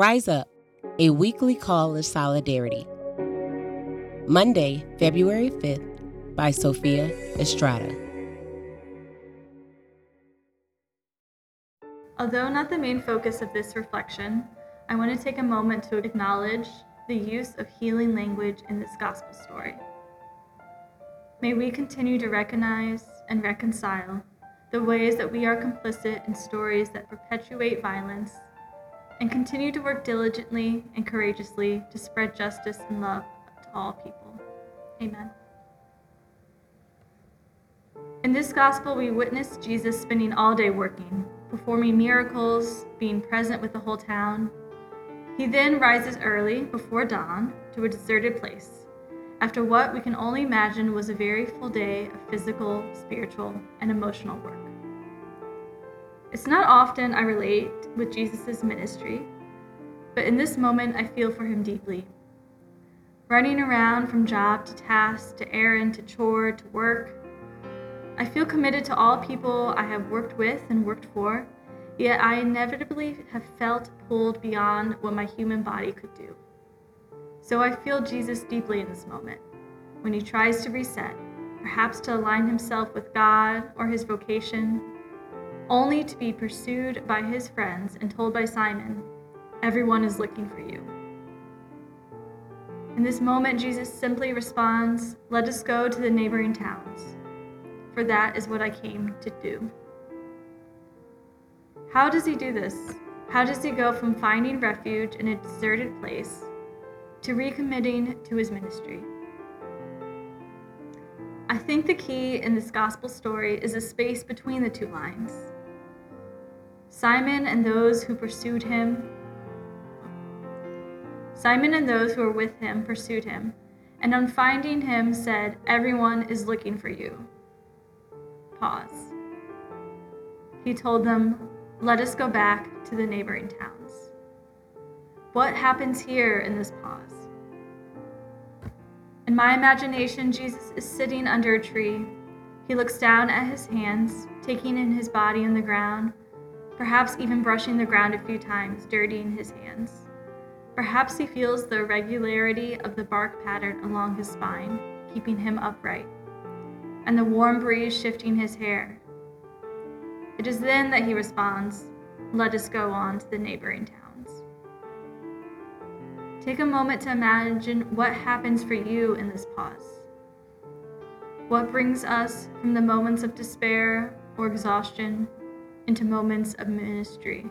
Rise Up, a weekly call of solidarity. Monday, February 5th, by Sofia Estrada. Although not the main focus of this reflection, I want to take a moment to acknowledge the use of healing language in this gospel story. May we continue to recognize and reconcile the ways that we are complicit in stories that perpetuate violence and continue to work diligently and courageously to spread justice and love to all people. Amen. In this gospel, we witness Jesus spending all day working, performing miracles, being present with the whole town. He then rises early, before dawn, to a deserted place, after what we can only imagine was a very full day of physical, spiritual, and emotional work. It's not often I relate with Jesus' ministry, but in this moment I feel for him deeply. Running around from job to task to errand to chore to work, I feel committed to all people I have worked with and worked for, yet I inevitably have felt pulled beyond what my human body could do. So I feel Jesus deeply in this moment when he tries to reset, perhaps to align himself with God or his vocation only to be pursued by his friends and told by Simon, Everyone is looking for you. In this moment, Jesus simply responds, Let us go to the neighboring towns, for that is what I came to do. How does he do this? How does he go from finding refuge in a deserted place to recommitting to his ministry? I think the key in this gospel story is a space between the two lines. Simon and those who pursued him. Simon and those who were with him pursued him, and on finding him said, Everyone is looking for you. Pause. He told them, Let us go back to the neighboring towns. What happens here in this pause? In my imagination, Jesus is sitting under a tree. He looks down at his hands, taking in his body on the ground perhaps even brushing the ground a few times, dirtying his hands. Perhaps he feels the irregularity of the bark pattern along his spine, keeping him upright, and the warm breeze shifting his hair. It is then that he responds, Let us go on to the neighboring towns. Take a moment to imagine what happens for you in this pause. What brings us from the moments of despair or exhaustion into moments of ministry?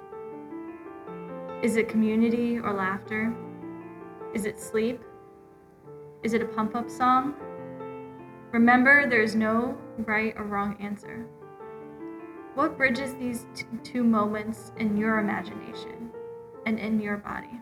Is it community or laughter? Is it sleep? Is it a pump up song? Remember, there is no right or wrong answer. What bridges these two moments in your imagination and in your body?